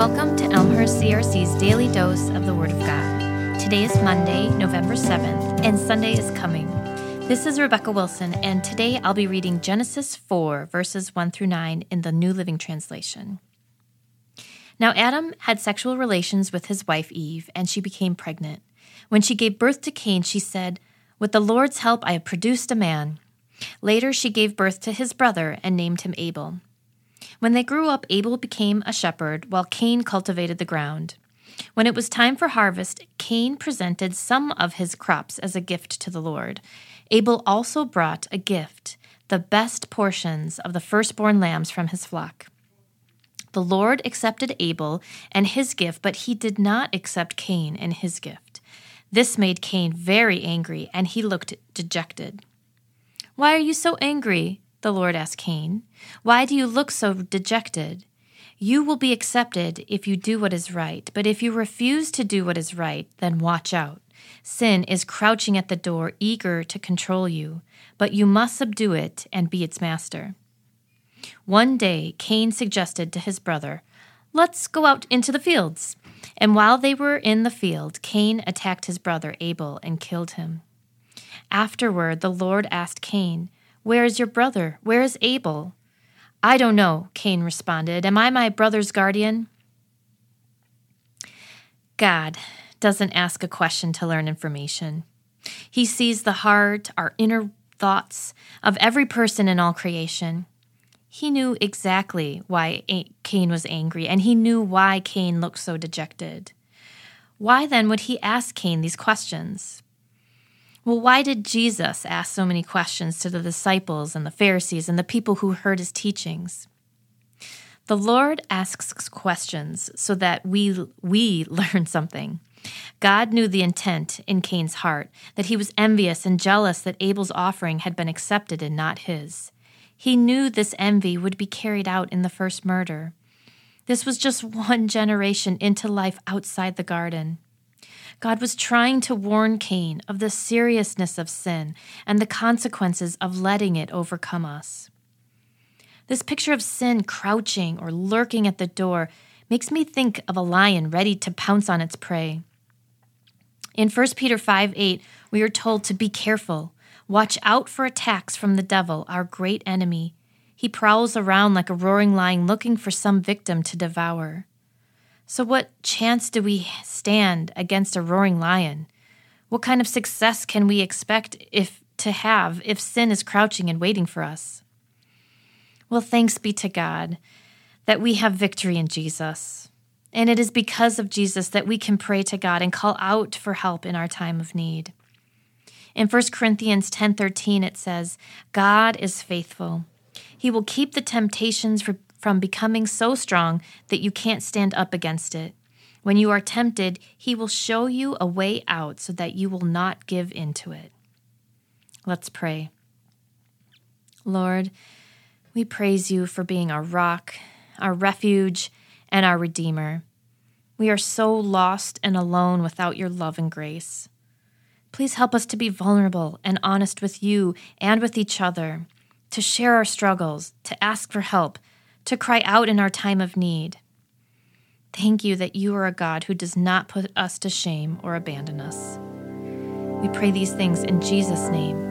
Welcome to Elmhurst CRC's daily dose of the Word of God. Today is Monday, November 7th, and Sunday is coming. This is Rebecca Wilson, and today I'll be reading Genesis 4, verses 1 through 9 in the New Living Translation. Now, Adam had sexual relations with his wife Eve, and she became pregnant. When she gave birth to Cain, she said, With the Lord's help, I have produced a man. Later, she gave birth to his brother and named him Abel. When they grew up, Abel became a shepherd, while Cain cultivated the ground. When it was time for harvest, Cain presented some of his crops as a gift to the Lord. Abel also brought a gift, the best portions of the firstborn lambs from his flock. The Lord accepted Abel and his gift, but he did not accept Cain and his gift. This made Cain very angry, and he looked dejected. Why are you so angry? The Lord asked Cain. Why do you look so dejected? You will be accepted if you do what is right, but if you refuse to do what is right, then watch out. Sin is crouching at the door, eager to control you, but you must subdue it and be its master. One day, Cain suggested to his brother, Let's go out into the fields. And while they were in the field, Cain attacked his brother Abel and killed him. Afterward, the Lord asked Cain, Where is your brother? Where is Abel? I don't know, Cain responded. Am I my brother's guardian? God doesn't ask a question to learn information. He sees the heart, our inner thoughts of every person in all creation. He knew exactly why Cain was angry, and he knew why Cain looked so dejected. Why then would he ask Cain these questions? Well, why did Jesus ask so many questions to the disciples and the Pharisees and the people who heard his teachings? The Lord asks questions so that we, we learn something. God knew the intent in Cain's heart, that he was envious and jealous that Abel's offering had been accepted and not his. He knew this envy would be carried out in the first murder. This was just one generation into life outside the garden. God was trying to warn Cain of the seriousness of sin and the consequences of letting it overcome us. This picture of sin crouching or lurking at the door makes me think of a lion ready to pounce on its prey. In 1 Peter 5 8, we are told to be careful. Watch out for attacks from the devil, our great enemy. He prowls around like a roaring lion looking for some victim to devour. So, what chance do we stand against a roaring lion? What kind of success can we expect if to have if sin is crouching and waiting for us? Well, thanks be to God that we have victory in Jesus. And it is because of Jesus that we can pray to God and call out for help in our time of need. In 1 Corinthians 10:13 it says, "God is faithful. He will keep the temptations from becoming so strong that you can't stand up against it. When you are tempted, He will show you a way out so that you will not give in to it. Let's pray. Lord, we praise you for being our rock, our refuge, and our Redeemer. We are so lost and alone without your love and grace. Please help us to be vulnerable and honest with you and with each other, to share our struggles, to ask for help, to cry out in our time of need. Thank you that you are a God who does not put us to shame or abandon us. We pray these things in Jesus' name.